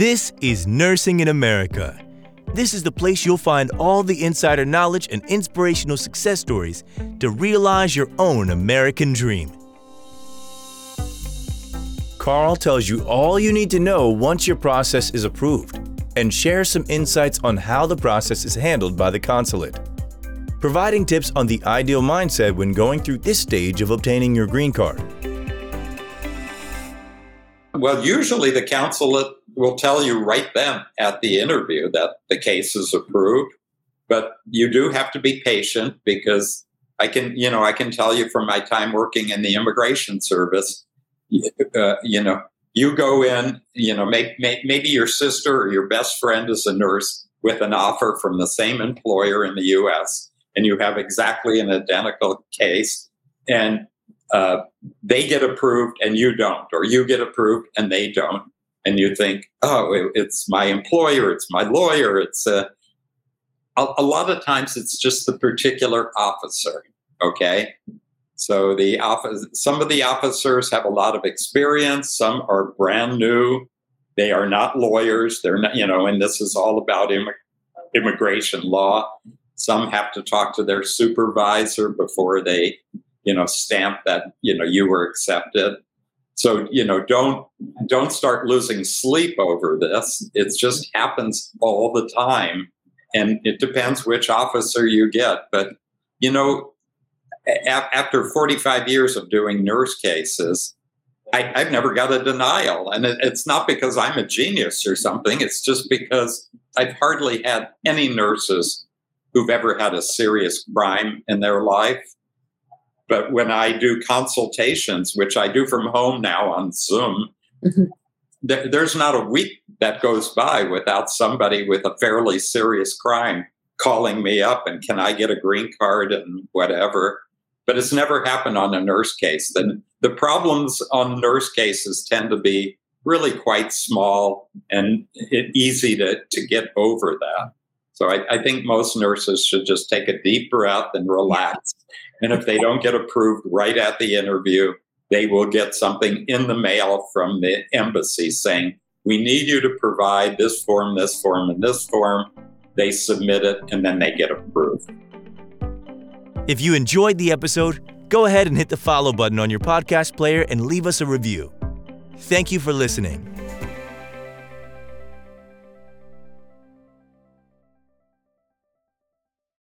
This is Nursing in America. This is the place you'll find all the insider knowledge and inspirational success stories to realize your own American dream. Carl tells you all you need to know once your process is approved and shares some insights on how the process is handled by the consulate, providing tips on the ideal mindset when going through this stage of obtaining your green card. Well, usually the consulate will tell you right then at the interview that the case is approved, but you do have to be patient because I can, you know, I can tell you from my time working in the immigration service, uh, you know, you go in, you know, may, may, maybe your sister or your best friend is a nurse with an offer from the same employer in the US, and you have exactly an identical case, and uh, they get approved and you don't, or you get approved and they don't. And you think, oh, it's my employer, it's my lawyer, it's uh, a, a lot of times it's just the particular officer. Okay. So the office, some of the officers have a lot of experience. Some are brand new. They are not lawyers. They're not, you know, and this is all about Im- immigration law. Some have to talk to their supervisor before they, you know, stamp that you know you were accepted. So you know, don't don't start losing sleep over this. It just happens all the time, and it depends which officer you get. But you know, after 45 years of doing nurse cases, I, have never got a denial. And it, it's not because I'm a genius or something, it's just because I've hardly had any nurses who've ever had a serious crime in their life. But when I do consultations, which I do from home now on Zoom, mm-hmm. th- there's not a week that goes by without somebody with a fairly serious crime calling me up and can I get a green card and whatever but it's never happened on a nurse case. The, the problems on nurse cases tend to be really quite small and easy to, to get over that. So I, I, think most nurses should just take a deep breath and relax. And if they don't get approved right at the interview, they will get something in the mail from the embassy saying, We need you to provide this form, this form, and this form. They submit it and then they get approved. If you enjoyed the episode, go ahead and hit the follow button on your podcast player and leave us a review. Thank you for listening.